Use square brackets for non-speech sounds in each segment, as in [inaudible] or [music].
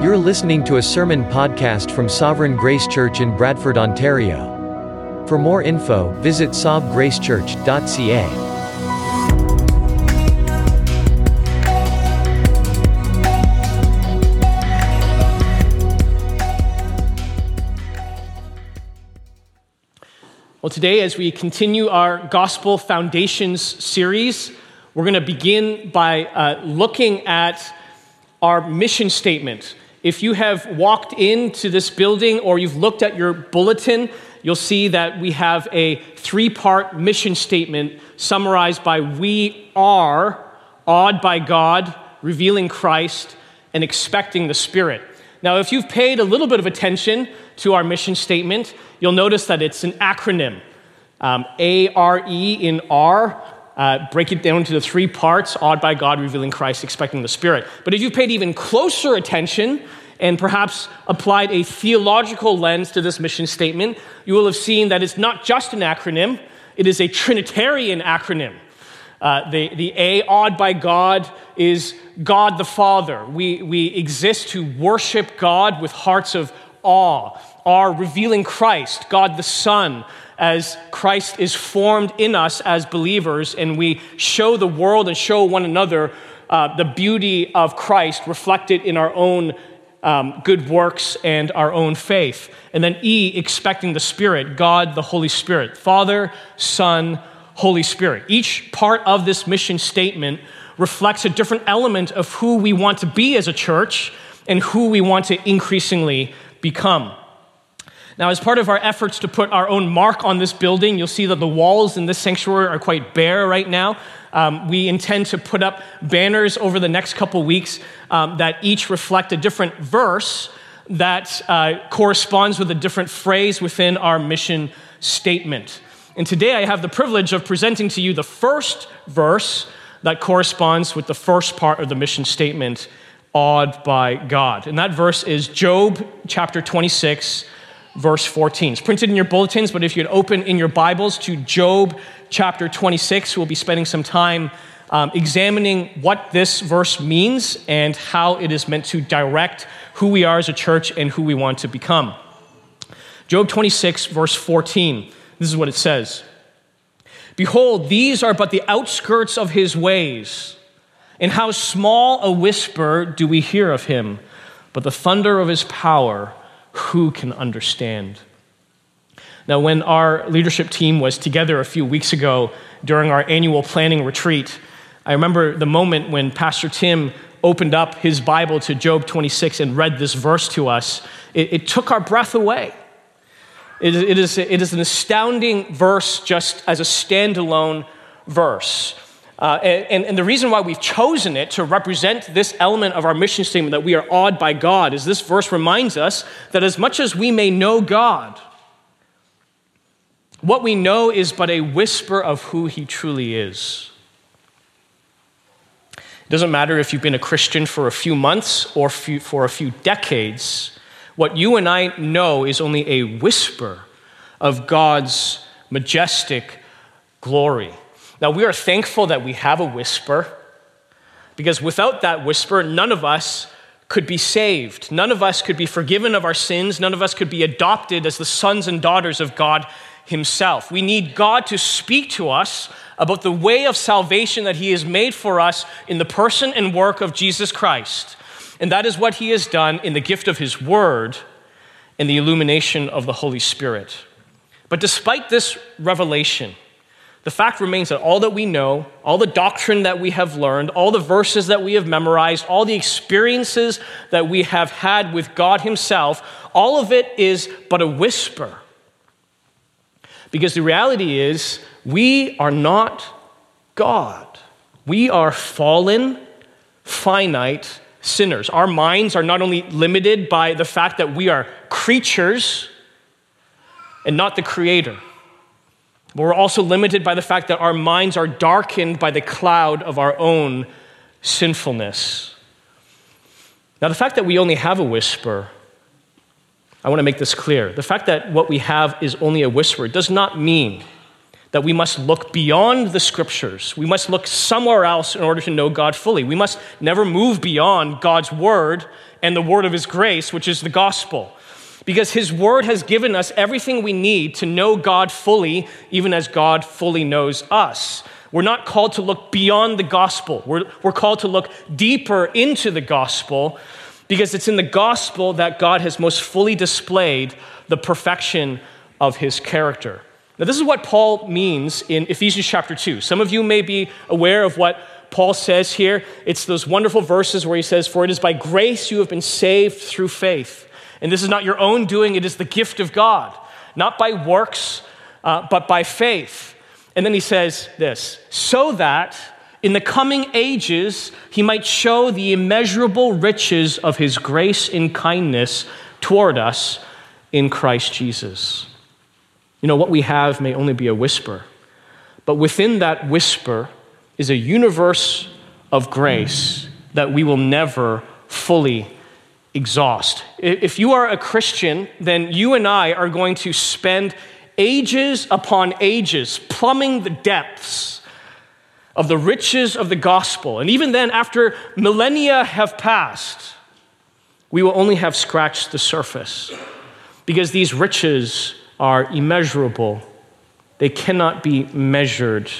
You're listening to a sermon podcast from Sovereign Grace Church in Bradford, Ontario. For more info, visit sovgracechurch.ca. Well, today, as we continue our Gospel Foundations series, we're going to begin by uh, looking at our mission statement. If you have walked into this building or you've looked at your bulletin, you'll see that we have a three part mission statement summarized by We are awed by God, revealing Christ, and expecting the Spirit. Now, if you've paid a little bit of attention to our mission statement, you'll notice that it's an acronym um, A R E in R. Uh, break it down into the three parts awed by God, revealing Christ, expecting the Spirit. But if you've paid even closer attention and perhaps applied a theological lens to this mission statement, you will have seen that it's not just an acronym, it is a Trinitarian acronym. Uh, the, the A, awed by God, is God the Father. We, we exist to worship God with hearts of awe. are revealing Christ, God the Son, as Christ is formed in us as believers, and we show the world and show one another uh, the beauty of Christ reflected in our own um, good works and our own faith. And then E, expecting the Spirit, God the Holy Spirit, Father, Son, Holy Spirit. Each part of this mission statement reflects a different element of who we want to be as a church and who we want to increasingly become. Now, as part of our efforts to put our own mark on this building, you'll see that the walls in this sanctuary are quite bare right now. Um, we intend to put up banners over the next couple weeks um, that each reflect a different verse that uh, corresponds with a different phrase within our mission statement. And today I have the privilege of presenting to you the first verse that corresponds with the first part of the mission statement, awed by God. And that verse is Job chapter 26 verse 14. It's printed in your bulletins, but if you'd open in your Bibles to Job chapter 26, we'll be spending some time um, examining what this verse means and how it is meant to direct who we are as a church and who we want to become. Job 26, verse 14. This is what it says Behold, these are but the outskirts of his ways, and how small a whisper do we hear of him, but the thunder of his power who can understand? Now, when our leadership team was together a few weeks ago during our annual planning retreat, I remember the moment when Pastor Tim opened up his Bible to Job 26 and read this verse to us. It, it took our breath away. It is, it, is, it is an astounding verse just as a standalone verse. Uh, and, and, the reason why we've chosen it to represent this element of our mission statement that we are awed by God is this verse reminds us that as much as we may know God, what we know is but a whisper of who He truly is. It doesn't matter if you've been a Christian for a few months or for a few decades, what you and I know is only a whisper of God's majestic glory. Now, we are thankful that we have a whisper because without that whisper, none of us could be saved. None of us could be forgiven of our sins. None of us could be adopted as the sons and daughters of God Himself. We need God to speak to us about the way of salvation that He has made for us in the person and work of Jesus Christ. And that is what He has done in the gift of His Word and the illumination of the Holy Spirit. But despite this revelation, the fact remains that all that we know, all the doctrine that we have learned, all the verses that we have memorized, all the experiences that we have had with God Himself, all of it is but a whisper. Because the reality is, we are not God. We are fallen, finite sinners. Our minds are not only limited by the fact that we are creatures and not the Creator. But we're also limited by the fact that our minds are darkened by the cloud of our own sinfulness. Now, the fact that we only have a whisper, I want to make this clear. The fact that what we have is only a whisper does not mean, that we must look beyond the scriptures. We must look somewhere else in order to know God fully. We must never move beyond God's word and the word of his grace, which is the gospel. Because his word has given us everything we need to know God fully, even as God fully knows us. We're not called to look beyond the gospel. We're, we're called to look deeper into the gospel because it's in the gospel that God has most fully displayed the perfection of his character. Now, this is what Paul means in Ephesians chapter 2. Some of you may be aware of what Paul says here. It's those wonderful verses where he says, For it is by grace you have been saved through faith. And this is not your own doing, it is the gift of God, not by works, uh, but by faith. And then he says this so that in the coming ages he might show the immeasurable riches of his grace and kindness toward us in Christ Jesus. You know, what we have may only be a whisper, but within that whisper is a universe of grace that we will never fully exhaust. If you are a Christian, then you and I are going to spend ages upon ages plumbing the depths of the riches of the gospel. And even then, after millennia have passed, we will only have scratched the surface because these riches are immeasurable. They cannot be measured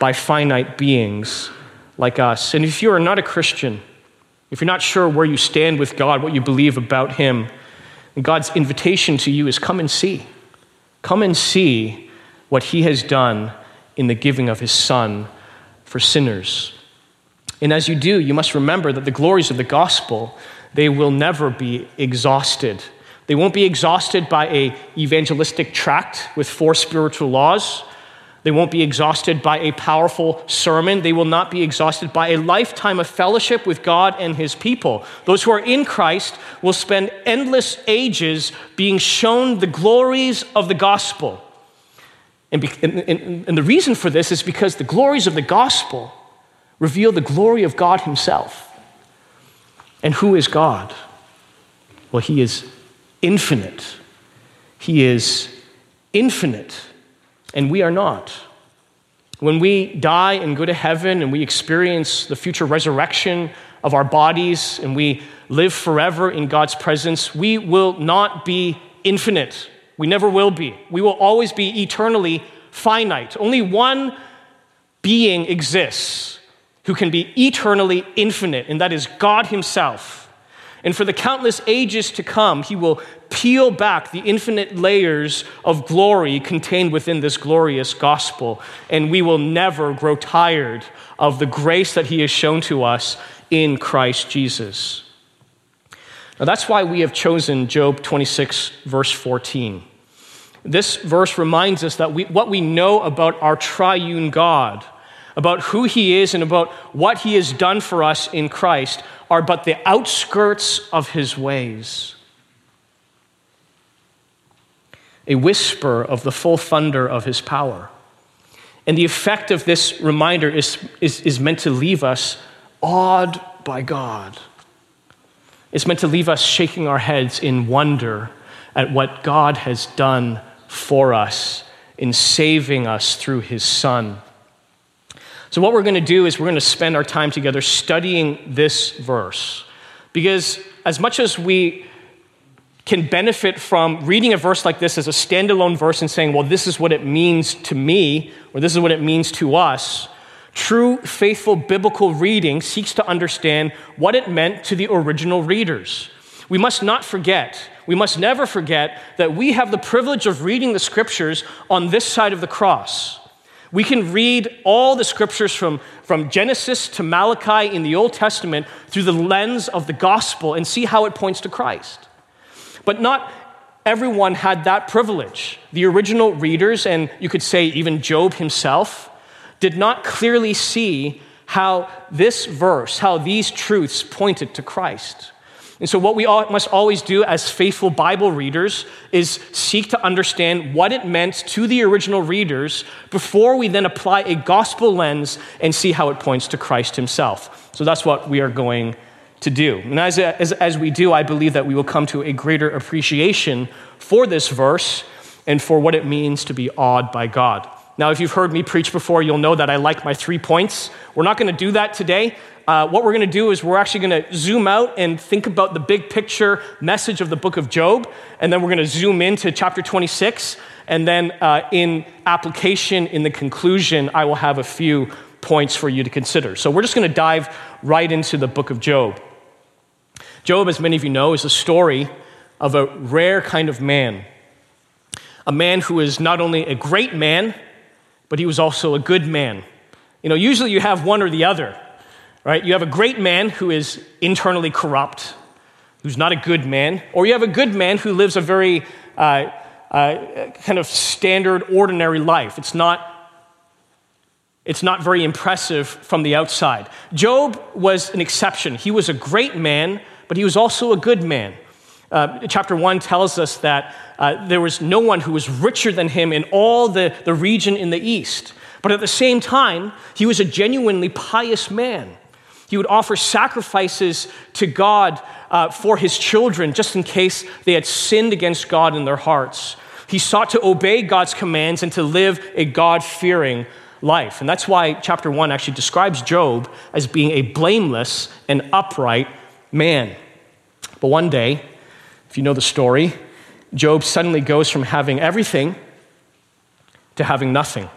by finite beings like us. And if you are not a Christian, if you're not sure where you stand with God, what you believe about Him, God's invitation to you is come and see. Come and see what He has done in the giving of His Son for sinners. And as you do, you must remember that the glories of the gospel, they will never be exhausted they won't be exhausted by a evangelistic tract with four spiritual laws. They won't be exhausted by a powerful sermon. They will not be exhausted by a lifetime of fellowship with God and his people. Those who are in Christ will spend endless ages being shown the glories of the gospel. And, and, and, and the reason for this is because the glories of the gospel reveal the glory of God himself. And who is God? Well, he is infinite. He is infinite, and we are not. When we die and go to heaven and we experience the future resurrection of our bodies and we live forever in God's presence, we will not be infinite. We never will be. We will always be eternally finite. Only one being exists who can be eternally infinite, and that is God Himself. And for the countless ages to come, he will peel back the infinite layers of glory contained within this glorious gospel. And we will never grow tired of the grace that he has shown to us in Christ Jesus. Now, that's why we have chosen Job 26, verse 14. This verse reminds us that we, what we know about our triune God, about who he is, and about what he has done for us in Christ are but the outskirts of his ways. A whisper of the full thunder of his power. And the effect of this reminder is, is, is meant to leave us awed by God. It's meant to leave us shaking our heads in wonder at what God has done for us in saving us through his Son. So, what we're going to do is we're going to spend our time together studying this verse. Because as much as we can benefit from reading a verse like this as a standalone verse and saying, well, this is what it means to me, or this is what it means to us, true, faithful biblical reading seeks to understand what it meant to the original readers. We must not forget, we must never forget that we have the privilege of reading the scriptures on this side of the cross. We can read all the scriptures from, from Genesis to Malachi in the Old Testament through the lens of the gospel and see how it points to Christ. But not everyone had that privilege. The original readers, and you could say even Job himself, did not clearly see how this verse, how these truths pointed to Christ. And so, what we must always do as faithful Bible readers is seek to understand what it meant to the original readers before we then apply a gospel lens and see how it points to Christ himself. So, that's what we are going to do. And as, as, as we do, I believe that we will come to a greater appreciation for this verse and for what it means to be awed by God. Now, if you've heard me preach before, you'll know that I like my three points. We're not going to do that today. Uh, what we're going to do is we're actually going to zoom out and think about the big picture message of the book of Job, and then we're going to zoom into chapter 26. And then uh, in application, in the conclusion, I will have a few points for you to consider. So we're just going to dive right into the book of Job. Job, as many of you know, is a story of a rare kind of man. A man who is not only a great man, but he was also a good man. You know, usually you have one or the other right? You have a great man who is internally corrupt, who's not a good man, or you have a good man who lives a very uh, uh, kind of standard, ordinary life. It's not. It's not very impressive from the outside. Job was an exception. He was a great man, but he was also a good man. Uh, chapter 1 tells us that uh, there was no one who was richer than him in all the, the region in the east. But at the same time, he was a genuinely pious man. He would offer sacrifices to God uh, for his children, just in case they had sinned against God in their hearts. He sought to obey God's commands and to live a God fearing life. And that's why chapter 1 actually describes Job as being a blameless and upright man. But one day, if you know the story, Job suddenly goes from having everything to having nothing.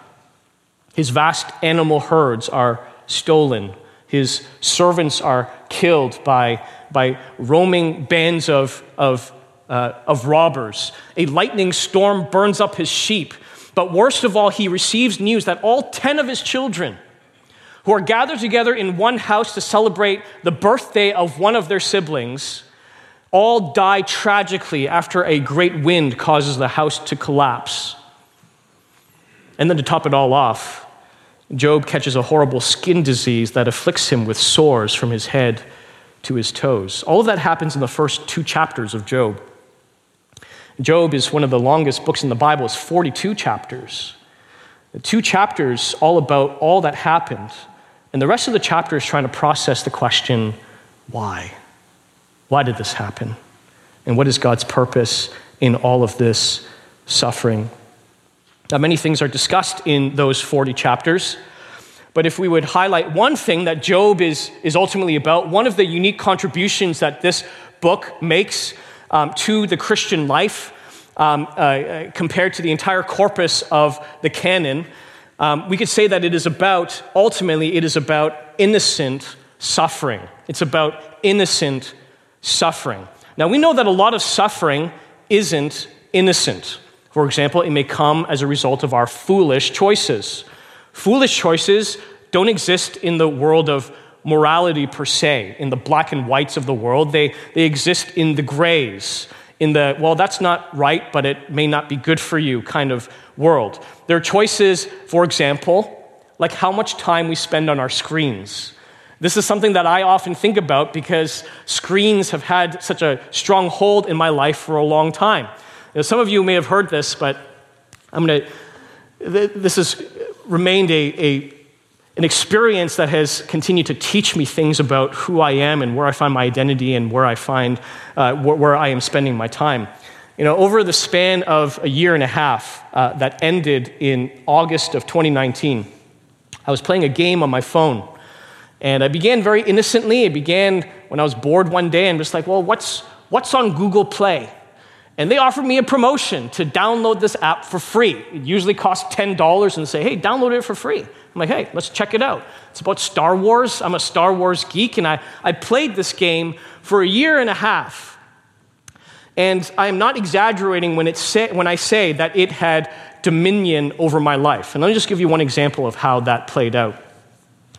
His vast animal herds are stolen his servants are killed by, by roaming bands of, of, uh, of robbers. A lightning storm burns up his sheep. But worst of all, he receives news that all 10 of his children, who are gathered together in one house to celebrate the birthday of one of their siblings, all die tragically after a great wind causes the house to collapse. And then to top it all off, Job catches a horrible skin disease that afflicts him with sores from his head to his toes. All of that happens in the first two chapters of Job. Job is one of the longest books in the Bible, it's 42 chapters. Two chapters all about all that happened, and the rest of the chapter is trying to process the question why? Why did this happen? And what is God's purpose in all of this suffering? Now, many things are discussed in those 40 chapters. But if we would highlight one thing that Job is, is ultimately about, one of the unique contributions that this book makes um, to the Christian life um, uh, uh, compared to the entire corpus of the canon, um, we could say that it is about, ultimately, it is about innocent suffering. It's about innocent suffering. Now, we know that a lot of suffering isn't innocent. For example, it may come as a result of our foolish choices. Foolish choices don't exist in the world of morality per se, in the black and whites of the world. They, they exist in the grays, in the, well, that's not right, but it may not be good for you kind of world. There are choices, for example, like how much time we spend on our screens. This is something that I often think about because screens have had such a strong hold in my life for a long time. Now, some of you may have heard this, but I'm going to, this has remained a, a, an experience that has continued to teach me things about who I am and where I find my identity and where I find, uh, where, where, I am spending my time. You know, over the span of a year and a half uh, that ended in August of 2019, I was playing a game on my phone. And I began very innocently. It began when I was bored one day and just like, well, what's, what's on Google Play? And they offered me a promotion to download this app for free. It usually costs $10 and say, hey, download it for free. I'm like, hey, let's check it out. It's about Star Wars. I'm a Star Wars geek, and I, I played this game for a year and a half. And I am not exaggerating when, it say, when I say that it had dominion over my life. And let me just give you one example of how that played out.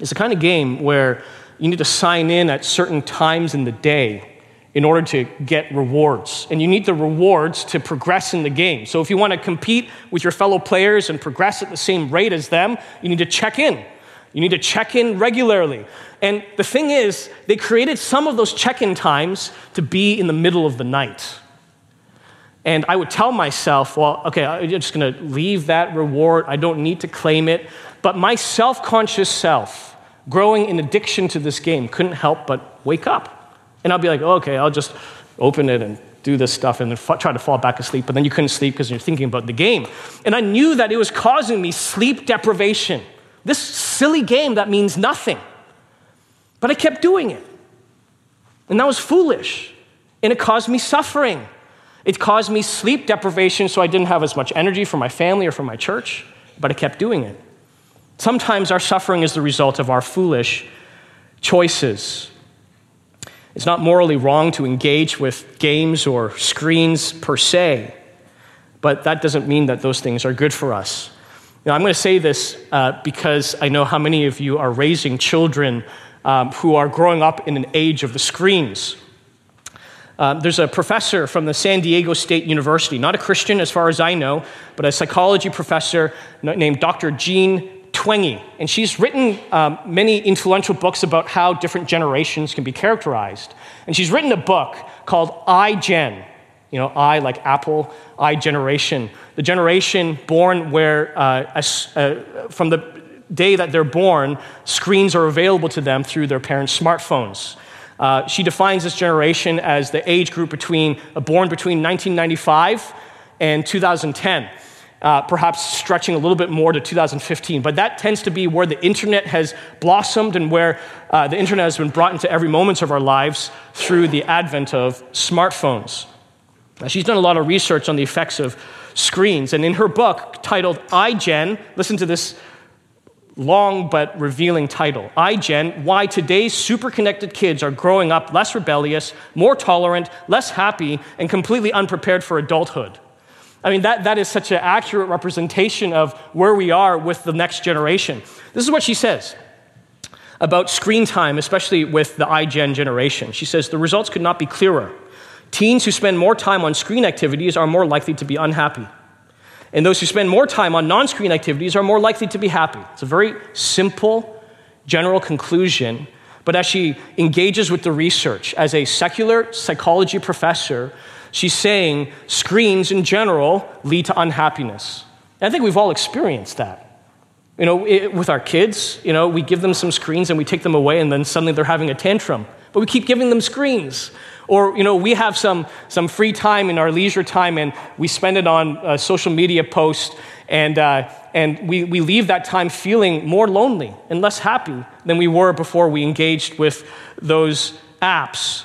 It's the kind of game where you need to sign in at certain times in the day in order to get rewards. And you need the rewards to progress in the game. So if you want to compete with your fellow players and progress at the same rate as them, you need to check in. You need to check in regularly. And the thing is, they created some of those check in times to be in the middle of the night. And I would tell myself, well, okay, I'm just going to leave that reward. I don't need to claim it. But my self conscious self, growing in addiction to this game, couldn't help but wake up and I'll be like, oh, okay, I'll just open it and do this stuff and then f- try to fall back asleep, but then you couldn't sleep because you're thinking about the game. And I knew that it was causing me sleep deprivation. This silly game that means nothing. But I kept doing it. And that was foolish. And it caused me suffering. It caused me sleep deprivation, so I didn't have as much energy for my family or for my church, but I kept doing it. Sometimes our suffering is the result of our foolish choices. It's not morally wrong to engage with games or screens per se, but that doesn't mean that those things are good for us. Now, I'm going to say this uh, because I know how many of you are raising children um, who are growing up in an age of the screens. Um, there's a professor from the San Diego State University, not a Christian as far as I know, but a psychology professor named Dr. Jean Twenge. And she's written um, many influential books about how different generations can be characterized. And she's written a book called iGen, You know, I like Apple, I generation. The generation born where, uh, a, uh, from the day that they're born, screens are available to them through their parents' smartphones. Uh, she defines this generation as the age group between, uh, born between 1995 and 2010 uh, perhaps stretching a little bit more to 2015. But that tends to be where the internet has blossomed and where uh, the internet has been brought into every moment of our lives through the advent of smartphones. Now, she's done a lot of research on the effects of screens, and in her book titled iGen, listen to this long but revealing title iGen Why Today's Super Connected Kids Are Growing Up Less Rebellious, More Tolerant, Less Happy, and Completely Unprepared for Adulthood. I mean, that, that is such an accurate representation of where we are with the next generation. This is what she says about screen time, especially with the iGen generation. She says the results could not be clearer. Teens who spend more time on screen activities are more likely to be unhappy. And those who spend more time on non screen activities are more likely to be happy. It's a very simple, general conclusion. But as she engages with the research as a secular psychology professor, She's saying screens in general lead to unhappiness. And I think we've all experienced that. You know, it, with our kids, you know, we give them some screens and we take them away and then suddenly they're having a tantrum. But we keep giving them screens. Or, you know, we have some, some free time in our leisure time and we spend it on a social media posts and, uh, and we, we leave that time feeling more lonely and less happy than we were before we engaged with those apps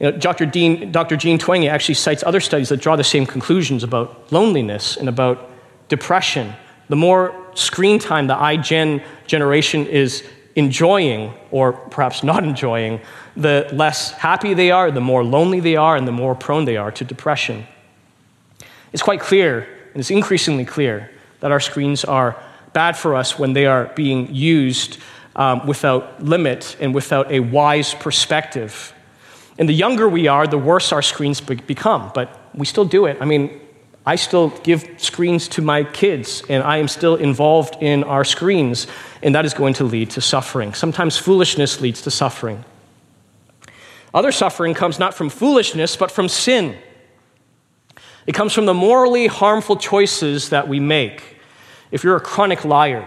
you know, Dr. Dean, Dr. Jean Twenge actually cites other studies that draw the same conclusions about loneliness and about depression. The more screen time the iGen generation is enjoying, or perhaps not [laughs] enjoying, the less happy they are, the more lonely they are, and the more prone they are to depression. It's quite clear, and it's increasingly clear, that our screens are bad for us when they are being used um, without limit and without a wise perspective. And the younger we are, the worse our screens become. But we still do it. I mean, I still give screens to my kids, and I am still involved in our screens, and that is going to lead to suffering. Sometimes foolishness leads to suffering. Other suffering comes not from foolishness, but from sin. It comes from the morally harmful choices that we make. If you're a chronic liar,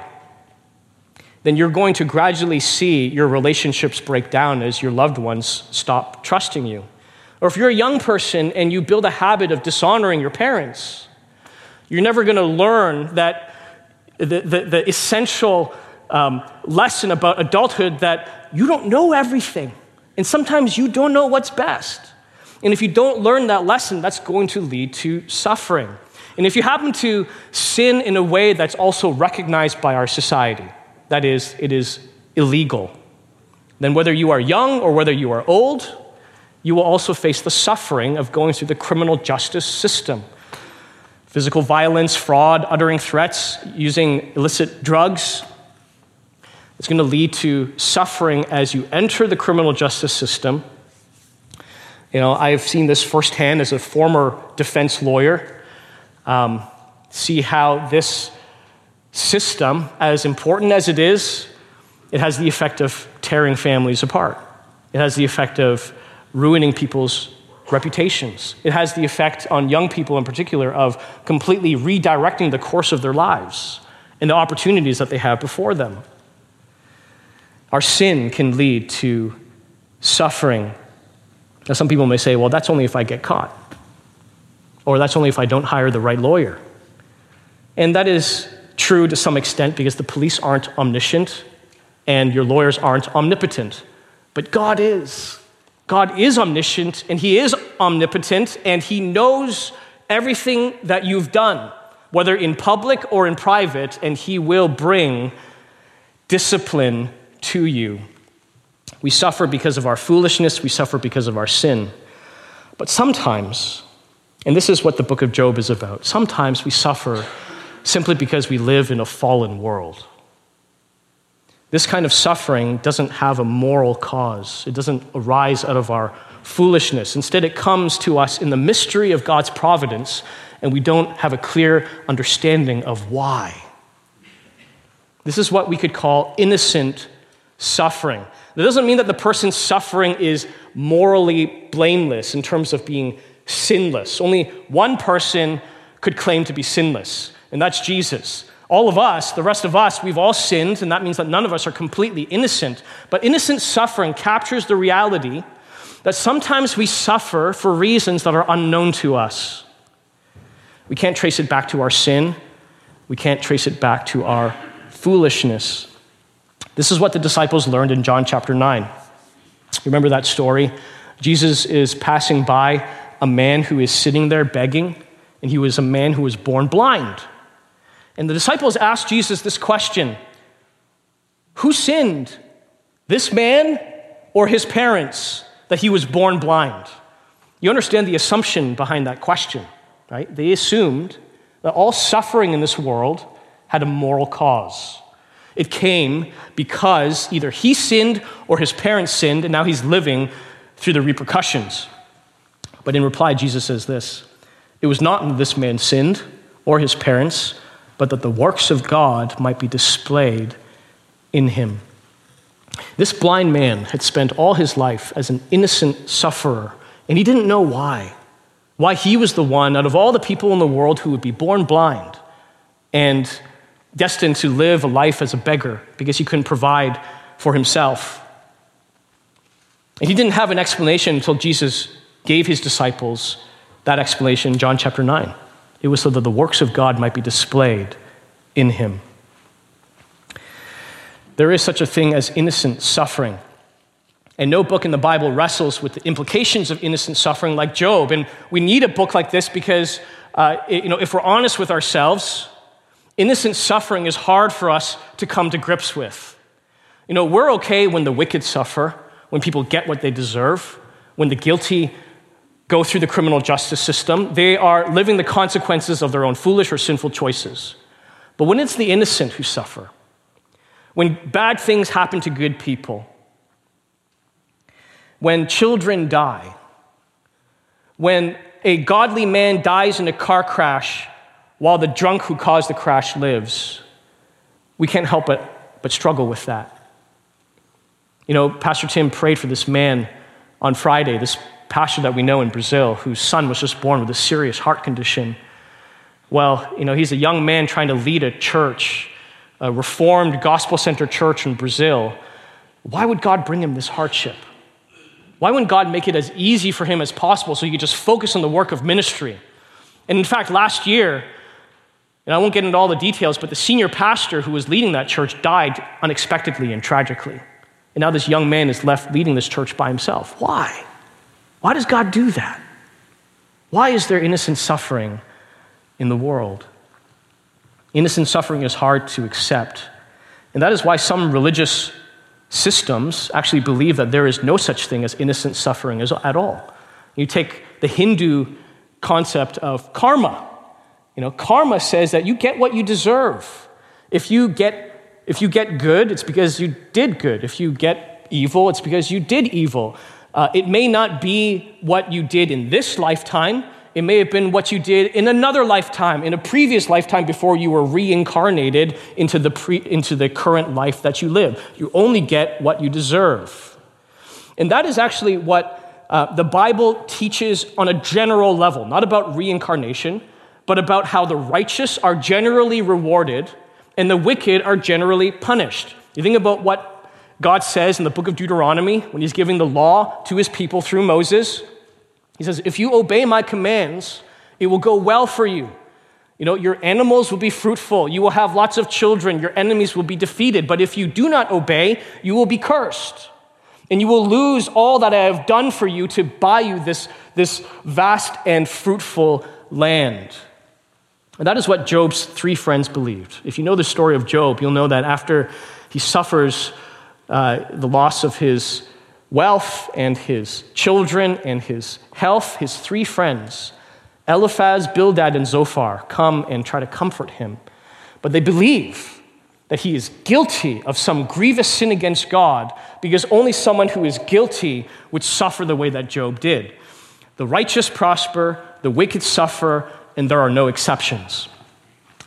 then you're going to gradually see your relationships break down as your loved ones stop trusting you. Or if you're a young person and you build a habit of dishonoring your parents, you're never going to learn that the, the, the essential um, lesson about adulthood that you don't know everything. And sometimes you don't know what's best. And if you don't learn that lesson, that's going to lead to suffering. And if you happen to sin in a way that's also recognized by our society, that is, it is illegal. Then, whether you are young or whether you are old, you will also face the suffering of going through the criminal justice system. Physical violence, fraud, uttering threats, using illicit drugs. It's going to lead to suffering as you enter the criminal justice system. You know, I have seen this firsthand as a former defense lawyer. Um, see how this system, as important as it is, it has the effect of tearing families apart. It has the effect of ruining people's reputations. It has the effect on young people in particular of completely redirecting the course of their lives and the opportunities that they have before them. Our sin can lead to suffering. Now, some people may say, well, that's only if I get caught, or that's only if I don't hire the right lawyer. And that is true to some extent because the police aren't omniscient and your lawyers aren't omnipotent. But God is. God is omniscient and He is omnipotent and He knows everything that you've done, whether in public or in private, and He will bring discipline to you. We suffer because of our foolishness, we suffer because of our sin. But sometimes, and this is what the book of Job is about, sometimes we suffer simply because we live in a fallen world. This kind of suffering doesn't have a moral cause, it doesn't arise out of our foolishness. Instead, it comes to us in the mystery of God's providence, and we don't have a clear understanding of why. This is what we could call innocent suffering. That doesn't mean that the person's suffering is morally blameless in terms of being sinless. Only one person could claim to be sinless, and that's Jesus. All of us, the rest of us, we've all sinned, and that means that none of us are completely innocent. But innocent suffering captures the reality that sometimes we suffer for reasons that are unknown to us. We can't trace it back to our sin, we can't trace it back to our foolishness. This is what the disciples learned in John chapter 9. Remember that story? Jesus is passing by a man who is sitting there begging, and he was a man who was born blind. And the disciples asked Jesus this question Who sinned, this man or his parents, that he was born blind? You understand the assumption behind that question, right? They assumed that all suffering in this world had a moral cause. It came because either he sinned or his parents sinned, and now he's living through the repercussions. But in reply, Jesus says this It was not this man sinned or his parents, but that the works of God might be displayed in him. This blind man had spent all his life as an innocent sufferer, and he didn't know why. Why he was the one out of all the people in the world who would be born blind and destined to live a life as a beggar because he couldn't provide for himself. And he didn't have an explanation until Jesus gave his disciples that explanation John chapter 9. It was so that the works of God might be displayed in him. There is such a thing as innocent suffering. And no book in the Bible wrestles with the implications of innocent suffering like Job. And we need a book like this because, uh, you know, if we're honest with ourselves, Innocent suffering is hard for us to come to grips with. You know, we're okay when the wicked suffer, when people get what they deserve, when the guilty go through the criminal justice system. They are living the consequences of their own foolish or sinful choices. But when it's the innocent who suffer, when bad things happen to good people, when children die, when a godly man dies in a car crash while the drunk who caused the crash lives, we can't help but, but struggle with that. You know, Pastor Tim prayed for this man on Friday, this pastor that we know in Brazil, whose son was just born with a serious heart condition. Well, you know, he's a young man trying to lead a church, a reformed gospel centered church in Brazil. Why would God bring him this hardship? Why wouldn't God make it as easy for him as possible so he could just focus on the work of ministry? And in fact, last year, and I won't get into all the details, but the senior pastor who was leading that church died unexpectedly and tragically. And now this young man is left leading this church by himself. Why? Why does God do that? Why is there innocent suffering in the world? Innocent suffering is hard to accept. And that is why some religious systems actually believe that there is no such thing as innocent suffering at all. You take the Hindu concept of karma, you know, karma says that you get what you deserve. If you get if you get good, it's because you did good. If you get evil, it's because you did evil. Uh, it may not be what you did in this lifetime. It may have been what you did in another lifetime, in a previous lifetime before you were reincarnated into the, pre, into the current life that you live. You only get what you deserve. And that is actually what uh, the Bible teaches on a general level, not about reincarnation, but about how the righteous are generally rewarded and the wicked are generally punished. You think about what God says in the book of Deuteronomy, when he's giving the law to his people through Moses, he says, If you obey my commands, it will go well for you. You know, your animals will be fruitful. You will have lots of children. Your enemies will be defeated. But if you do not obey, you will be cursed. And you will lose all that I have done for you to buy you this, this vast and fruitful land. And that is what Job's three friends believed. If you know the story of Job, you'll know that after he suffers uh, the loss of his wealth and his children and his health, his three friends, Eliphaz, Bildad, and Zophar, come and try to comfort him. But they believe that he is guilty of some grievous sin against God because only someone who is guilty would suffer the way that Job did. The righteous prosper, the wicked suffer, and there are no exceptions.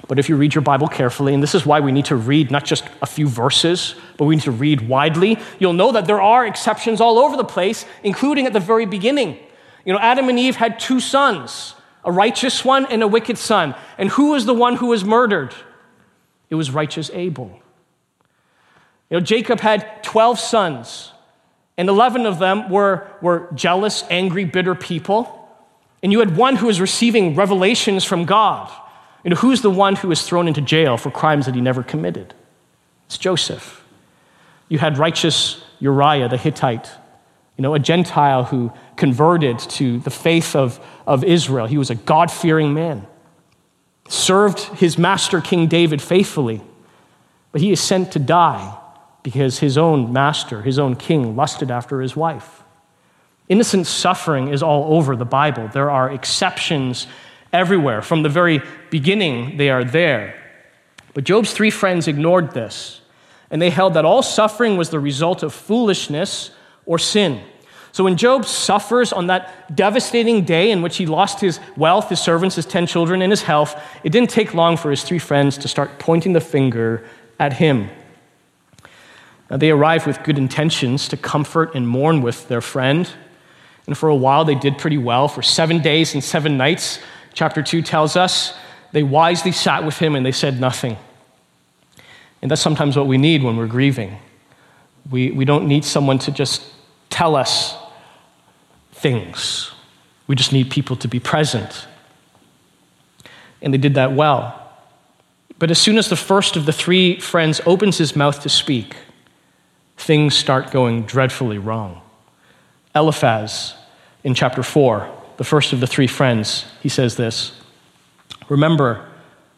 But if you read your Bible carefully, and this is why we need to read not just a few verses, but we need to read widely, you'll know that there are exceptions all over the place, including at the very beginning. You know, Adam and Eve had two sons, a righteous one and a wicked son. And who was the one who was murdered? It was righteous Abel. You know, Jacob had 12 sons, and 11 of them were, were jealous, angry, bitter people. And you had one who was receiving revelations from God. Know, who's the one who was thrown into jail for crimes that he never committed? It's Joseph. You had righteous Uriah the Hittite, you know, a Gentile who converted to the faith of, of Israel. He was a God fearing man, served his master, King David, faithfully, but he is sent to die because his own master, his own king, lusted after his wife. Innocent suffering is all over the Bible. There are exceptions everywhere. From the very beginning, they are there. But Job's three friends ignored this, and they held that all suffering was the result of foolishness or sin. So when Job suffers on that devastating day in which he lost his wealth, his servants, his 10 children, and his health, it didn't take long for his three friends to start pointing the finger at him. Now, they arrived with good intentions to comfort and mourn with their friend. And for a while, they did pretty well. For seven days and seven nights, chapter 2 tells us, they wisely sat with him and they said nothing. And that's sometimes what we need when we're grieving. We, we don't need someone to just tell us things, we just need people to be present. And they did that well. But as soon as the first of the three friends opens his mouth to speak, things start going dreadfully wrong. Eliphaz, in chapter 4, the first of the three friends, he says this Remember,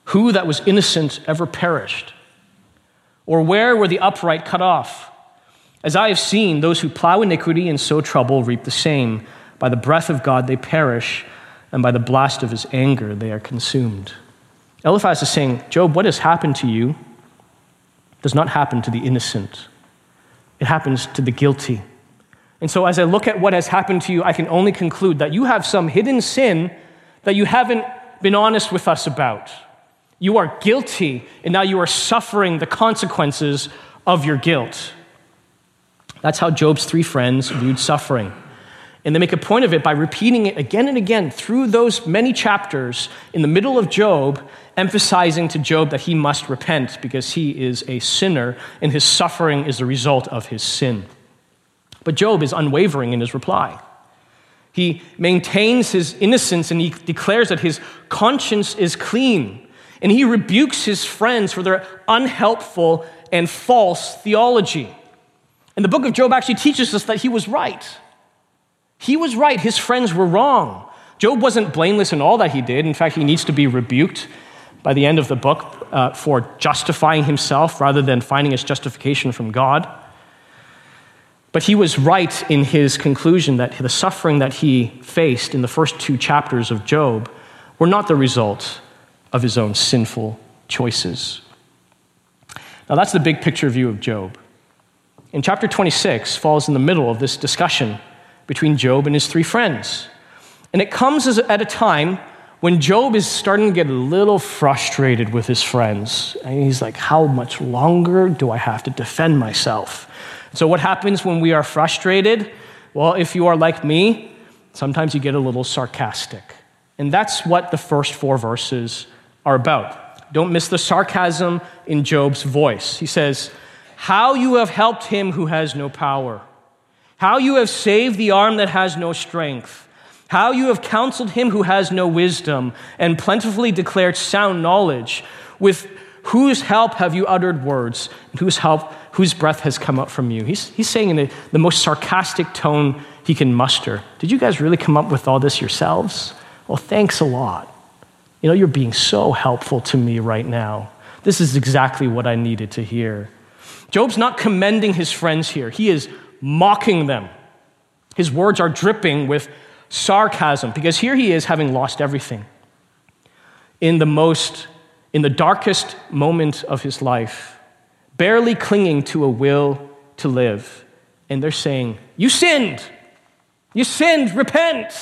who that was innocent ever perished? Or where were the upright cut off? As I have seen, those who plow iniquity and sow trouble reap the same. By the breath of God they perish, and by the blast of his anger they are consumed. Eliphaz is saying, Job, what has happened to you does not happen to the innocent, it happens to the guilty. And so, as I look at what has happened to you, I can only conclude that you have some hidden sin that you haven't been honest with us about. You are guilty, and now you are suffering the consequences of your guilt. That's how Job's three friends viewed suffering. And they make a point of it by repeating it again and again through those many chapters in the middle of Job, emphasizing to Job that he must repent because he is a sinner and his suffering is the result of his sin. But Job is unwavering in his reply. He maintains his innocence and he declares that his conscience is clean. And he rebukes his friends for their unhelpful and false theology. And the book of Job actually teaches us that he was right. He was right, his friends were wrong. Job wasn't blameless in all that he did. In fact, he needs to be rebuked by the end of the book uh, for justifying himself rather than finding his justification from God. But he was right in his conclusion that the suffering that he faced in the first two chapters of Job were not the result of his own sinful choices. Now, that's the big picture view of Job. In chapter 26 falls in the middle of this discussion between Job and his three friends. And it comes at a time when Job is starting to get a little frustrated with his friends. And he's like, How much longer do I have to defend myself? So, what happens when we are frustrated? Well, if you are like me, sometimes you get a little sarcastic. And that's what the first four verses are about. Don't miss the sarcasm in Job's voice. He says, how you have helped him who has no power, how you have saved the arm that has no strength, how you have counseled him who has no wisdom, and plentifully declared sound knowledge. With whose help have you uttered words, and whose help, whose breath has come up from you? He's, he's saying in the, the most sarcastic tone he can muster. Did you guys really come up with all this yourselves? Well, thanks a lot. You know, you're being so helpful to me right now. This is exactly what I needed to hear. Job's not commending his friends here, he is mocking them. His words are dripping with sarcasm because here he is having lost everything. In the most, in the darkest moment of his life, barely clinging to a will to live. And they're saying, You sinned. You sinned. Repent.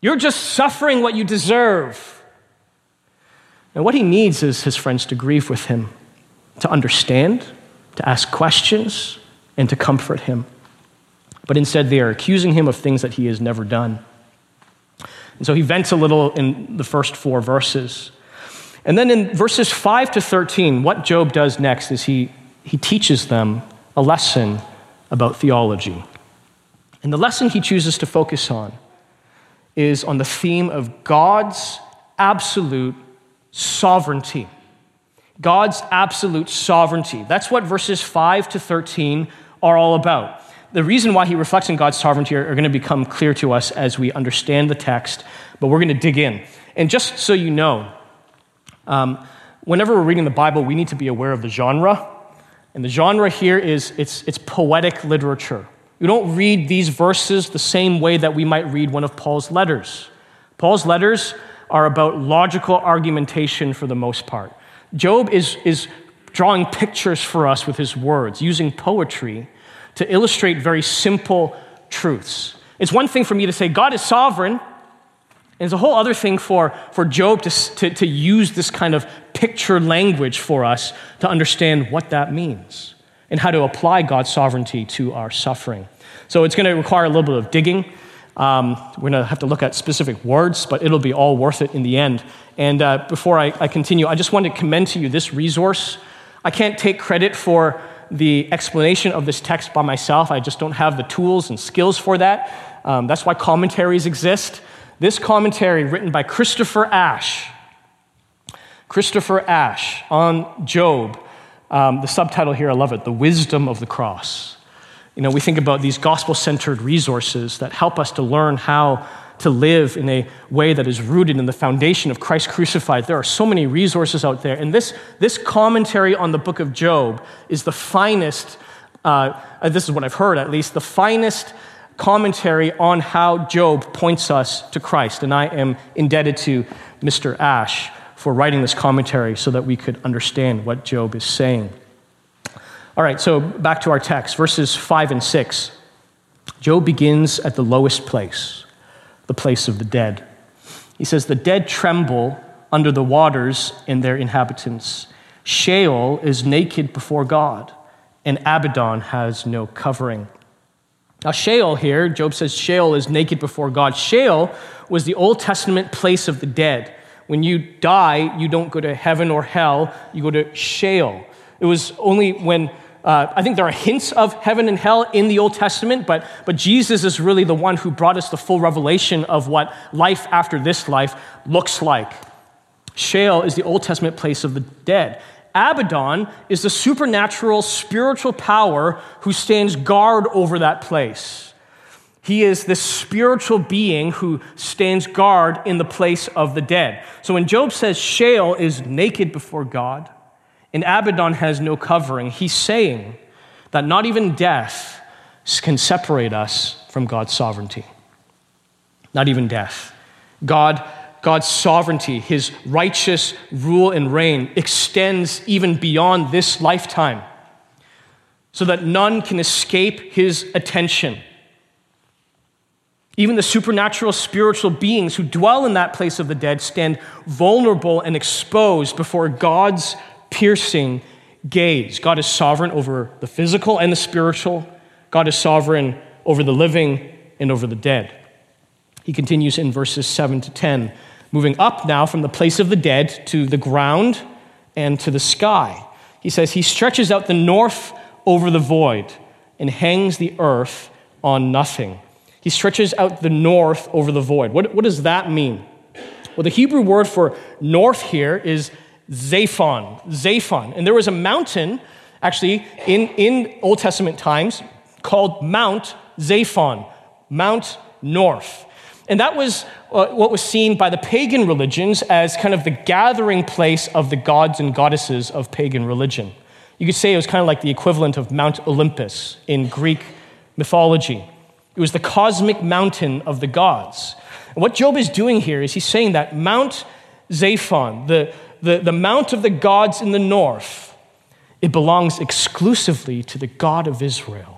You're just suffering what you deserve. And what he needs is his friends to grieve with him, to understand, to ask questions, and to comfort him. But instead, they are accusing him of things that he has never done. And so he vents a little in the first four verses. And then in verses 5 to 13, what Job does next is he, he teaches them a lesson about theology. And the lesson he chooses to focus on is on the theme of God's absolute sovereignty. God's absolute sovereignty. That's what verses 5 to 13 are all about. The reason why he reflects on God's sovereignty are, are going to become clear to us as we understand the text, but we're going to dig in. And just so you know, um, whenever we're reading the Bible, we need to be aware of the genre. And the genre here is it's, it's poetic literature. You don't read these verses the same way that we might read one of Paul's letters. Paul's letters are about logical argumentation for the most part. Job is, is drawing pictures for us with his words, using poetry to illustrate very simple truths. It's one thing for me to say, God is sovereign, and it's a whole other thing for, for Job to, to, to use this kind of picture language for us to understand what that means and how to apply God's sovereignty to our suffering. So it's going to require a little bit of digging. Um, we're going to have to look at specific words, but it'll be all worth it in the end. And uh, before I, I continue, I just want to commend to you this resource. I can't take credit for the explanation of this text by myself. I just don't have the tools and skills for that. Um, that's why commentaries exist. This commentary, written by Christopher Ash, Christopher Ash on Job, um, the subtitle here, I love it The Wisdom of the Cross. You know, we think about these gospel centered resources that help us to learn how to live in a way that is rooted in the foundation of Christ crucified. There are so many resources out there. And this, this commentary on the book of Job is the finest, uh, uh this is what I've heard at least, the finest commentary on how Job points us to Christ. And I am indebted to Mr. Ash for writing this commentary so that we could understand what Job is saying. All right, so back to our text, verses 5 and 6. Job begins at the lowest place, the place of the dead. He says, The dead tremble under the waters and their inhabitants. Sheol is naked before God, and Abaddon has no covering. Now, Sheol here, Job says Sheol is naked before God. Sheol was the Old Testament place of the dead. When you die, you don't go to heaven or hell, you go to Sheol. It was only when uh, I think there are hints of heaven and hell in the Old Testament, but, but Jesus is really the one who brought us the full revelation of what life after this life looks like. Sheol is the Old Testament place of the dead. Abaddon is the supernatural spiritual power who stands guard over that place. He is this spiritual being who stands guard in the place of the dead. So when Job says Sheol is naked before God, and Abaddon has no covering, he's saying that not even death can separate us from God's sovereignty. Not even death. God, God's sovereignty, his righteous rule and reign, extends even beyond this lifetime so that none can escape his attention. Even the supernatural spiritual beings who dwell in that place of the dead stand vulnerable and exposed before God's piercing gaze. God is sovereign over the physical and the spiritual. God is sovereign over the living and over the dead. He continues in verses 7 to 10, moving up now from the place of the dead to the ground and to the sky. He says, He stretches out the north over the void and hangs the earth on nothing. He stretches out the north over the void. What, what does that mean? Well, the Hebrew word for north here is Zaphon. Zaphon. And there was a mountain, actually, in, in Old Testament times called Mount Zaphon, Mount North. And that was uh, what was seen by the pagan religions as kind of the gathering place of the gods and goddesses of pagan religion. You could say it was kind of like the equivalent of Mount Olympus in Greek mythology. It was the cosmic mountain of the gods. And what Job is doing here is he's saying that Mount Zaphon, the, the, the mount of the gods in the north, it belongs exclusively to the God of Israel.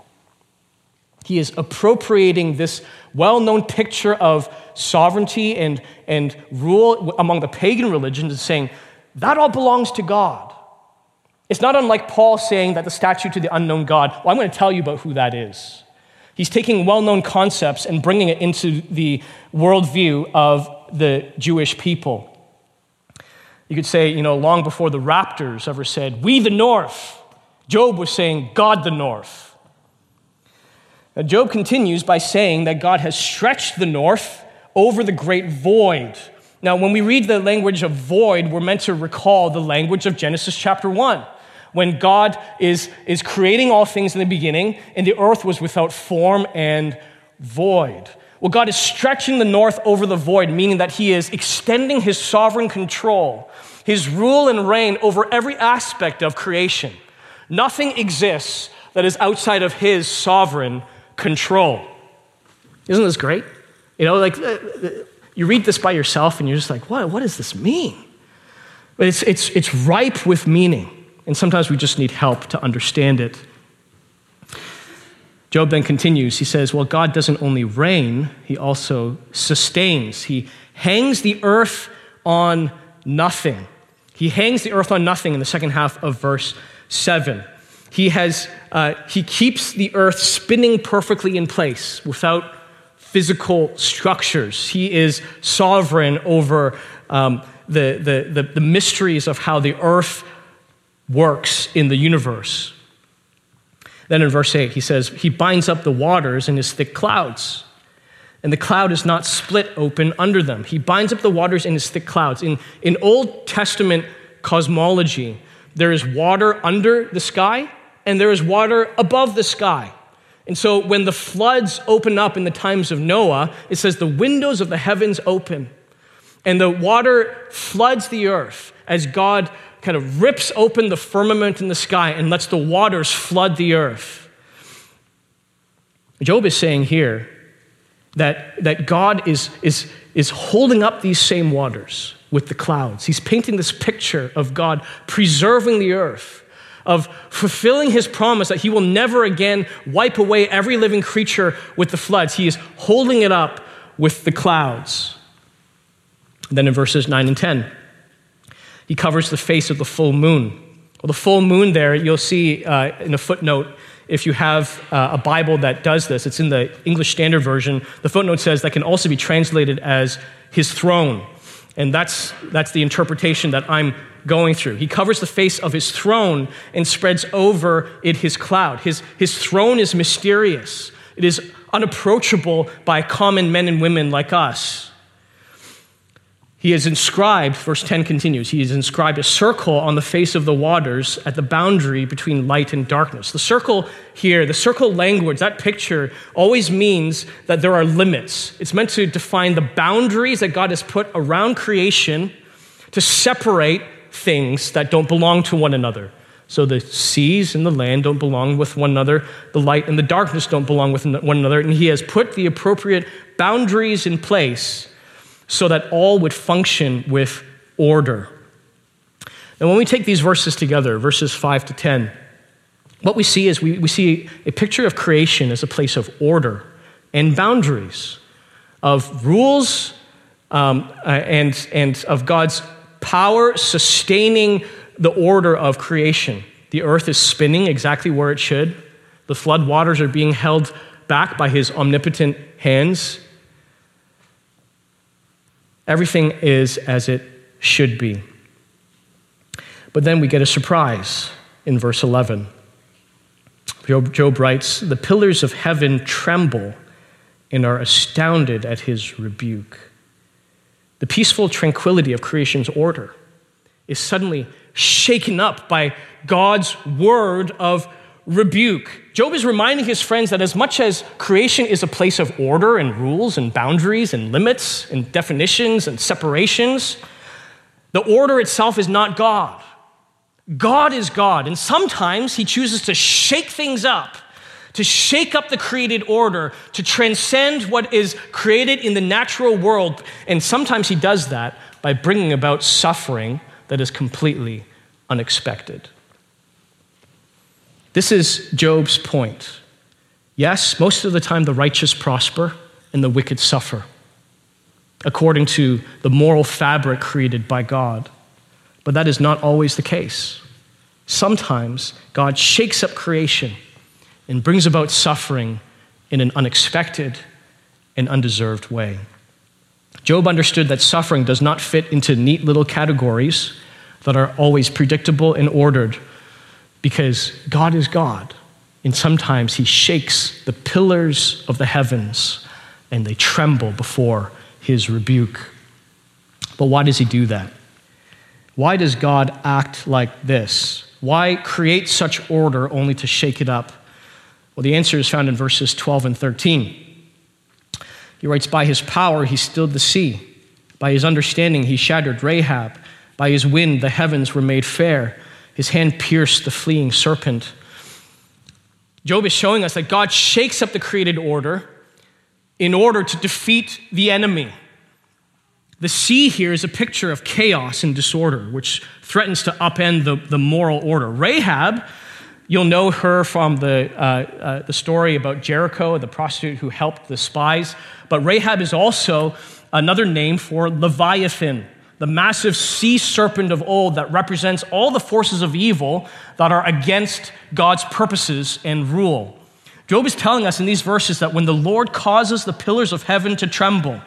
He is appropriating this well known picture of sovereignty and, and rule among the pagan religions and saying, that all belongs to God. It's not unlike Paul saying that the statue to the unknown God, well, I'm going to tell you about who that is. He's taking well known concepts and bringing it into the worldview of the Jewish people. You could say, you know, long before the raptors ever said, We the North, Job was saying, God the North. Job continues by saying that God has stretched the north over the great void. Now, when we read the language of void, we're meant to recall the language of Genesis chapter 1, when God is, is creating all things in the beginning, and the earth was without form and void. Well, God is stretching the north over the void, meaning that He is extending His sovereign control, His rule and reign over every aspect of creation. Nothing exists that is outside of His sovereign control. Isn't this great? You know, like uh, uh, you read this by yourself and you're just like, what, what does this mean? But it's, it's, it's ripe with meaning. And sometimes we just need help to understand it. Job then continues. He says, Well, God doesn't only reign, he also sustains. He hangs the earth on nothing. He hangs the earth on nothing in the second half of verse 7. He, has, uh, he keeps the earth spinning perfectly in place without physical structures. He is sovereign over um, the, the, the, the mysteries of how the earth works in the universe. Then in verse 8, he says, He binds up the waters in his thick clouds, and the cloud is not split open under them. He binds up the waters in his thick clouds. In, in Old Testament cosmology, there is water under the sky, and there is water above the sky. And so when the floods open up in the times of Noah, it says the windows of the heavens open, and the water floods the earth as God kind of rips open the firmament in the sky and lets the waters flood the earth. Job is saying here that, that God is, is, is holding up these same waters with the clouds. He's painting this picture of God preserving the earth of fulfilling his promise that he will never again wipe away every living creature with the floods. He is holding it up with the clouds. And then in verses 9 and 10, he covers the face of the full moon. Well, the full moon there, you'll see uh, in a footnote, if you have uh, a Bible that does this, it's in the English Standard Version. The footnote says that can also be translated as his throne. And that's, that's the interpretation that I'm going through. He covers the face of his throne and spreads over it his cloud. His, his throne is mysterious, it is unapproachable by common men and women like us. He has inscribed, verse 10 continues, he has inscribed a circle on the face of the waters at the boundary between light and darkness. The circle here, the circle language, that picture always means that there are limits. It's meant to define the boundaries that God has put around creation to separate things that don't belong to one another. So the seas and the land don't belong with one another. The light and the darkness don't belong with one another. And he has put the appropriate boundaries in place so that all would function with order. And when we take these verses together, verses 5 to 10, what we see is we, we see a picture of creation as a place of order and boundaries, of rules um, uh, and, and of God's power sustaining the order of creation. The earth is spinning exactly where it should. The flood waters are being held back by his omnipotent hands. Everything is as it should be. But then we get a surprise. in verse 11. Job, Job writes, The pillars of heaven tremble and are astounded at his rebuke. The peaceful tranquility of creation's order is suddenly shaken up by God's word of rebuke. Job is reminding his friends that as much as creation is a place of order and rules and boundaries and limits and definitions and separations, the order itself is not God. God is God, and sometimes he chooses to shake things up, to shake up the created order, to transcend what is created in the natural world. And sometimes he does that by bringing about suffering that is completely unexpected. This is Job's point. Yes, most of the time the righteous prosper and the wicked suffer, according to the moral fabric created by God. But that is not always the case. Sometimes God shakes up creation and brings about suffering in an unexpected and undeserved way. Job understood that suffering does not fit into neat little categories that are always predictable and ordered because God is God. And sometimes He shakes the pillars of the heavens and they tremble before His rebuke. But why does He do that? Why does God act like this? Why create such order only to shake it up? Well, the answer is found in verses 12 and 13. He writes, By his power he stilled the sea. By his understanding he shattered Rahab. By his wind the heavens were made fair. His hand pierced the fleeing serpent. Job is showing us that God shakes up the created order in order to defeat the enemy. The sea here is a picture of chaos and disorder, which threatens to upend the, the moral order. Rahab, you'll know her from the, uh, uh, the story about Jericho, the prostitute who helped the spies. But Rahab is also another name for Leviathan, the massive sea serpent of old that represents all the forces of evil that are against God's purposes and rule. Job is telling us in these verses that when the Lord causes the pillars of heaven to tremble,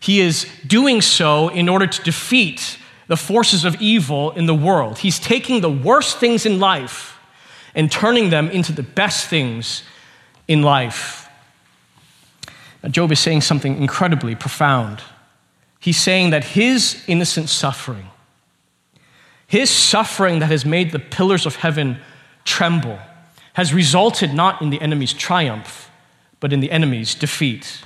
he is doing so in order to defeat the forces of evil in the world. He's taking the worst things in life and turning them into the best things in life. Now, Job is saying something incredibly profound. He's saying that his innocent suffering, his suffering that has made the pillars of heaven tremble, has resulted not in the enemy's triumph, but in the enemy's defeat.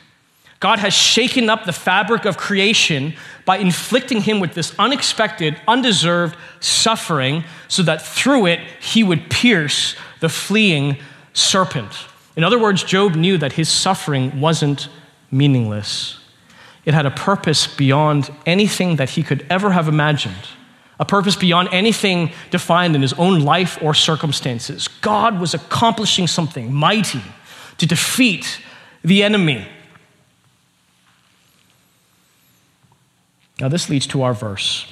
God has shaken up the fabric of creation by inflicting him with this unexpected, undeserved suffering so that through it he would pierce the fleeing serpent. In other words, Job knew that his suffering wasn't meaningless. It had a purpose beyond anything that he could ever have imagined, a purpose beyond anything defined in his own life or circumstances. God was accomplishing something mighty to defeat the enemy Now, this leads to our verse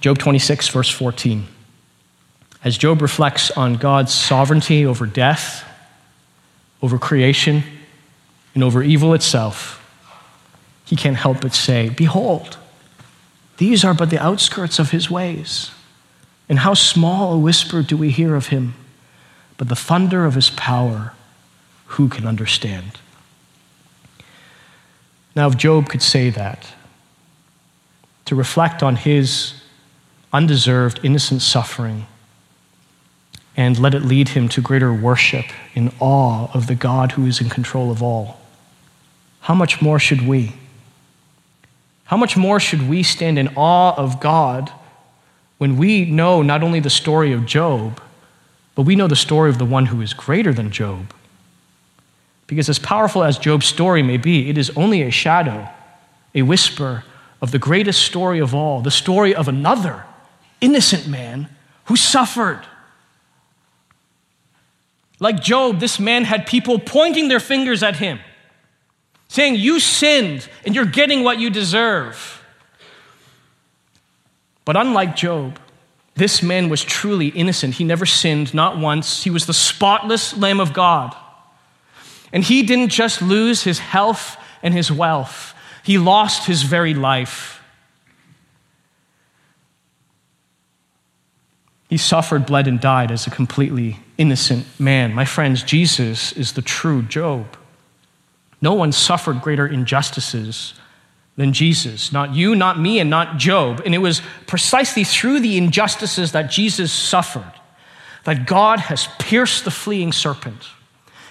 Job 26, verse 14. As Job reflects on God's sovereignty over death, over creation, and over evil itself, he can't help but say, Behold, these are but the outskirts of his ways. And how small a whisper do we hear of him? But the thunder of his power, who can understand? Now, if Job could say that, to reflect on his undeserved, innocent suffering and let it lead him to greater worship in awe of the God who is in control of all. How much more should we? How much more should we stand in awe of God when we know not only the story of Job, but we know the story of the one who is greater than Job? Because as powerful as Job's story may be, it is only a shadow, a whisper of the greatest story of all, the story of another innocent man who suffered. Like Job, this man had people pointing their fingers at him, saying, You sinned and you're getting what you deserve. But unlike Job, this man was truly innocent. He never sinned, not once. He was the spotless Lamb of God. And he didn't just lose his health and his wealth, he lost his very life. He suffered, bled, and died as a completely innocent man. My friends, Jesus is the true Job. No one suffered greater injustices than Jesus. Not you, not me, and not Job. And it was precisely through the injustices that Jesus suffered that God has pierced the fleeing serpent.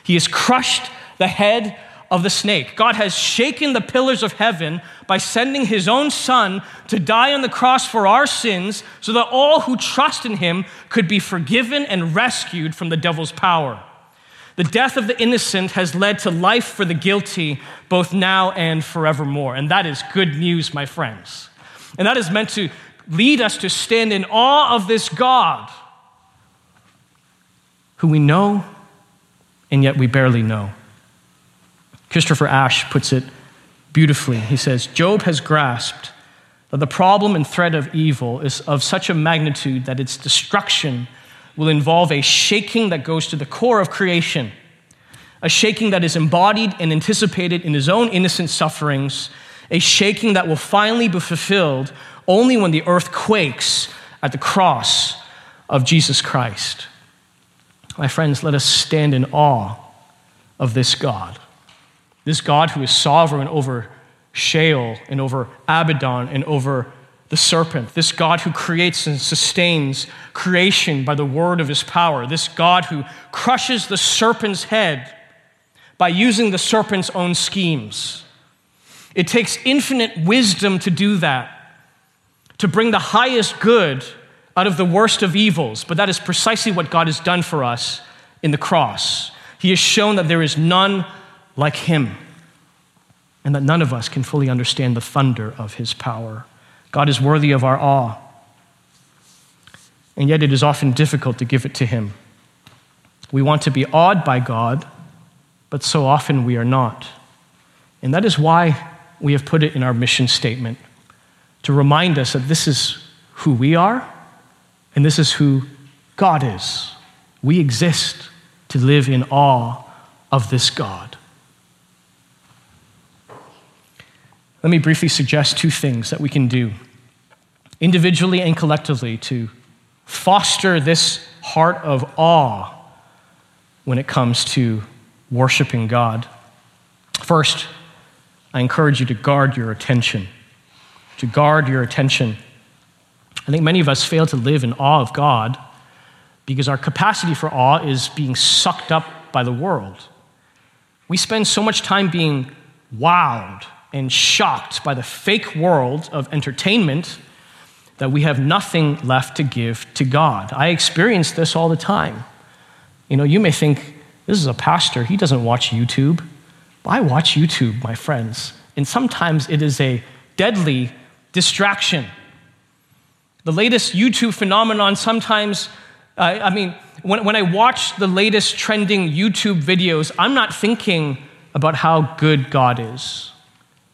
He has crushed the head of the snake. God has shaken the pillars of heaven by sending his own son to die on the cross for our sins so that all who trust in him could be forgiven and rescued from the devil's power. The death of the innocent has led to life for the guilty, both now and forevermore. And that is good news, my friends. And that is meant to lead us to stand in awe of this God who we know and yet we barely know. Christopher Ash puts it beautifully. He says Job has grasped that the problem and threat of evil is of such a magnitude that its destruction will involve a shaking that goes to the core of creation, a shaking that is embodied and anticipated in his own innocent sufferings, a shaking that will finally be fulfilled only when the earth quakes at the cross of Jesus Christ. My friends, let us stand in awe of this God. This God who is sovereign over Sheol and over Abaddon and over the serpent. This God who creates and sustains creation by the word of his power. This God who crushes the serpent's head by using the serpent's own schemes. It takes infinite wisdom to do that, to bring the highest good out of the worst of evils. But that is precisely what God has done for us in the cross. He has shown that there is none like him, and that none of us can fully understand the thunder of his power. God is worthy of our awe, and yet it is often difficult to give it to him. We want to be awed by God, but so often we are not. And that is why we have put it in our mission statement to remind us that this is who we are and this is who God is. We exist to live in awe of this God. Let me briefly suggest two things that we can do, individually and collectively, to foster this heart of awe when it comes to worshiping God. First, I encourage you to guard your attention. To guard your attention. I think many of us fail to live in awe of God because our capacity for awe is being sucked up by the world. We spend so much time being wowed and shocked by the fake world of entertainment that we have nothing left to give to God. I experience this all the time. You know, you may think, this is a pastor, he doesn't watch YouTube. I watch YouTube, my friends, and sometimes it is a deadly distraction. The latest YouTube phenomenon sometimes, uh, I mean, when, when I watch the latest trending YouTube videos, I'm not thinking about how good God is.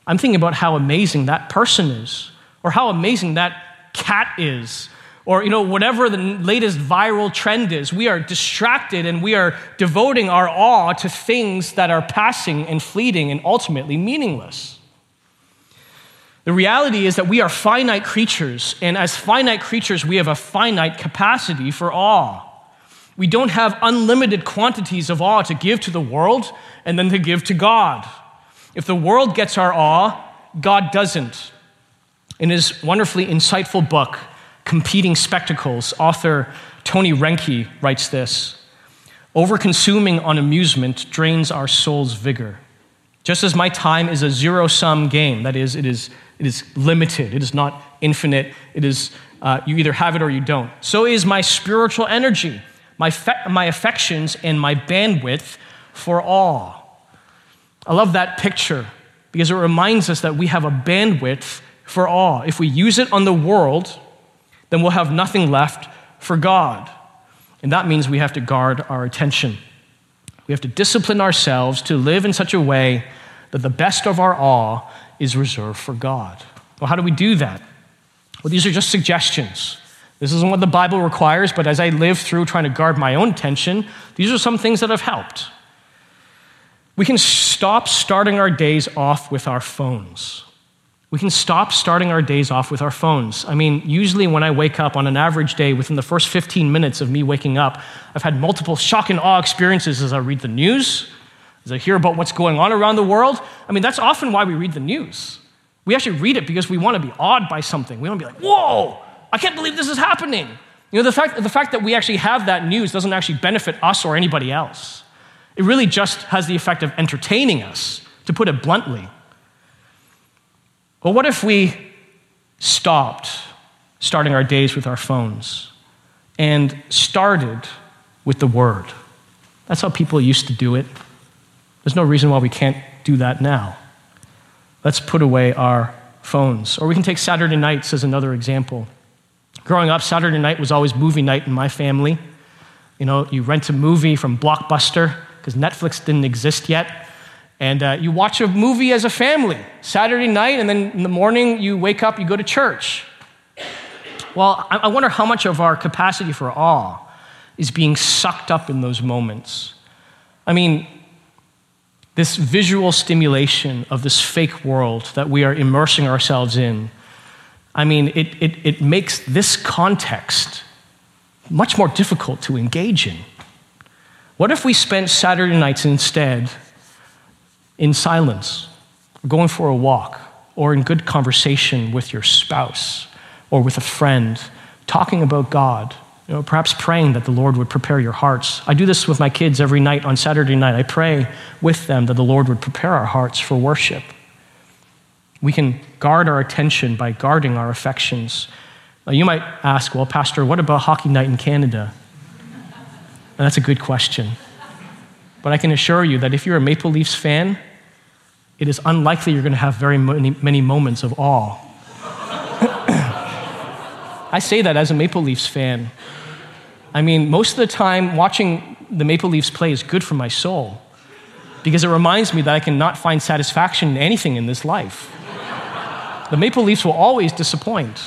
I'm thinking about how amazing that person is, or how amazing that cat is, or you know whatever the latest viral trend is. We are distracted and we are devoting our awe to things that are passing and fleeting and ultimately meaningless. The reality is that we are finite creatures, and as finite creatures, we have a finite capacity for awe. We don't have unlimited quantities of awe to give to the world and then to give to God. If the world gets our awe, God doesn't. In his wonderfully insightful book, Competing Spectacles, author Tony Reinke writes this Overconsuming on amusement drains our soul's vigor. Just as my time is a zero sum game, that is, it is, it is limited, it is not infinite, it is, uh, you either have it or you don't. So is my spiritual energy, my, fe- my affections, and my bandwidth for awe. I love that picture because it reminds us that we have a bandwidth for awe. If we use it on the world, then we'll have nothing left for God. And that means we have to guard our attention. We have to discipline ourselves to live in such a way that the best of our awe is reserved for God. Well, how do we do that? Well, these are just suggestions. This isn't what the Bible requires, but as I live through trying to guard my own attention, these are some things that have helped. We can stop starting our days off with our phones. We can stop starting our days off with our phones. I mean, usually when I wake up on an average day, within the first 15 minutes of me waking up, I've had multiple shock and awe experiences as I read the news, as I hear about what's going on around the world. I mean, that's often why we read the news. We actually read it because we want to be awed by something. We want to be like, whoa, I can't believe this is happening. You know, the fact, the fact that we actually have that news doesn't actually benefit us or anybody else. It really just has the effect of entertaining us, to put it bluntly. Well, what if we stopped starting our days with our phones and started with the Word? That's how people used to do it. There's no reason why we can't do that now. Let's put away our phones. Or we can take Saturday nights as another example. Growing up, Saturday night was always movie night in my family. You know, you rent a movie from Blockbuster because Netflix didn't exist yet. And uh, you watch a movie as a family Saturday night, and then in the morning you wake up, you go to church. Well, I, I wonder how much of our capacity for awe is being sucked up in those moments. I mean, this visual stimulation of this fake world that we are immersing ourselves in, I mean, it, it, it makes this context much more difficult to engage in. What if we spent Saturday nights instead in silence, going for a walk, or in good conversation with your spouse or with a friend, talking about God, you know, perhaps praying that the Lord would prepare your hearts. I do this with my kids every night on Saturday night. I pray with them that the Lord would prepare our hearts for worship. We can guard our attention by guarding our affections. Now, you might ask, well, Pastor, what about hockey night in Canada? And that's a good question. But I can assure you that if you're a Maple Leafs fan, it is unlikely you're going to have very many, many moments of awe. [coughs] I say that as a Maple Leafs fan. I mean, most of the time, watching the Maple Leafs play is good for my soul because it reminds me that I cannot find satisfaction in anything in this life. The Maple Leafs will always disappoint,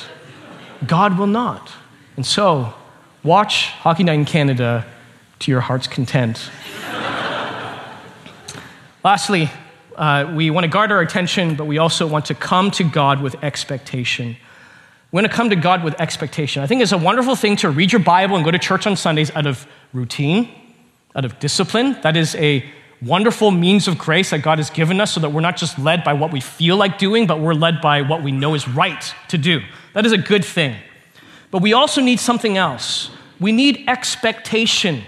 God will not. And so, watch Hockey Night in Canada to your heart's content. Lastly, uh, we want to guard our attention, but we also want to come to God with expectation. We want to come to God with expectation. I think it's a wonderful thing to read your Bible and go to church on Sundays out of routine, out of discipline. That is a wonderful means of grace that God has given us so that we're not just led by what we feel like doing, but we're led by what we know is right to do. That is a good thing. But we also need something else. We need expectation.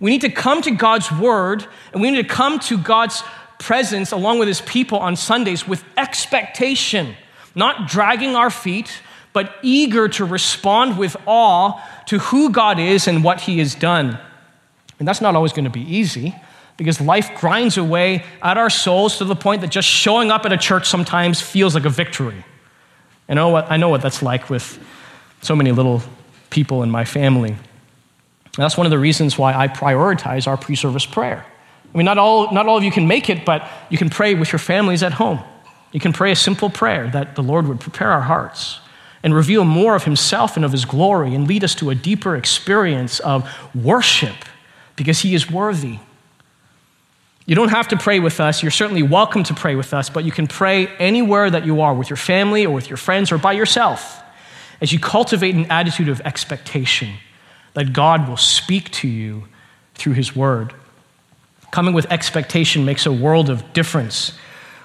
We need to come to God's word and we need to come to God's presence along with his people on Sundays with expectation, not dragging our feet, but eager to respond with awe to who God is and what he has done. And that's not always going to be easy because life grinds away at our souls to the point that just showing up at a church sometimes feels like a victory. I know what, I know what that's like with so many little people in my family. And that's one of the reasons why I prioritize our pre service prayer. I mean, not all, not all of you can make it, but you can pray with your families at home. You can pray a simple prayer that the Lord would prepare our hearts and reveal more of Himself and of His glory and lead us to a deeper experience of worship because He is worthy. You don't have to pray with us. You're certainly welcome to pray with us, but you can pray anywhere that you are with your family or with your friends or by yourself as you cultivate an attitude of expectation that God will speak to you through His Word. Coming with expectation makes a world of difference.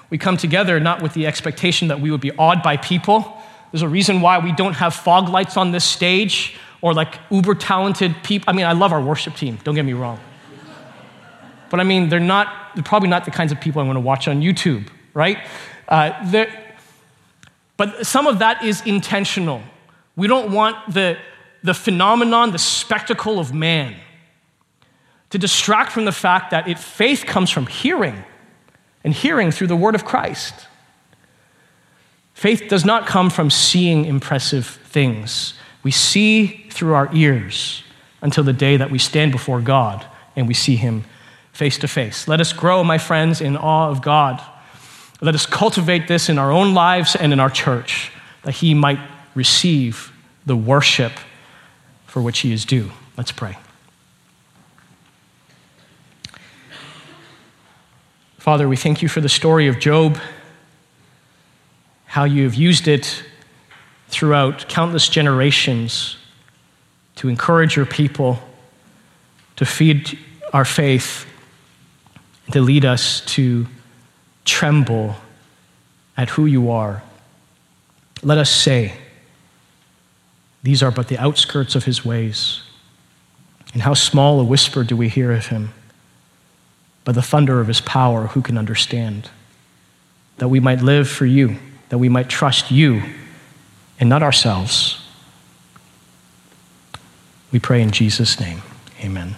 We come together not with the expectation that we would be awed by people. There's a reason why we don't have fog lights on this stage or like uber talented people. I mean, I love our worship team, don't get me wrong. But I mean, they're not, they're probably not the kinds of people I want to watch on YouTube, right? Uh, but some of that is intentional. We don't want the, the phenomenon, the spectacle of man to distract from the fact that it, faith comes from hearing, and hearing through the word of Christ. Faith does not come from seeing impressive things. We see through our ears until the day that we stand before God and we see Him face to face. Let us grow, my friends, in awe of God. Let us cultivate this in our own lives and in our church, that He might receive the worship for which He is due. Let's pray. Father, we thank you for the story of Job, how you have used it throughout countless generations to encourage your people, to feed our faith, to lead us to tremble at who you are. Let us say, These are but the outskirts of his ways. And how small a whisper do we hear of him? By the thunder of his power, who can understand? That we might live for you, that we might trust you and not ourselves. We pray in Jesus' name. Amen.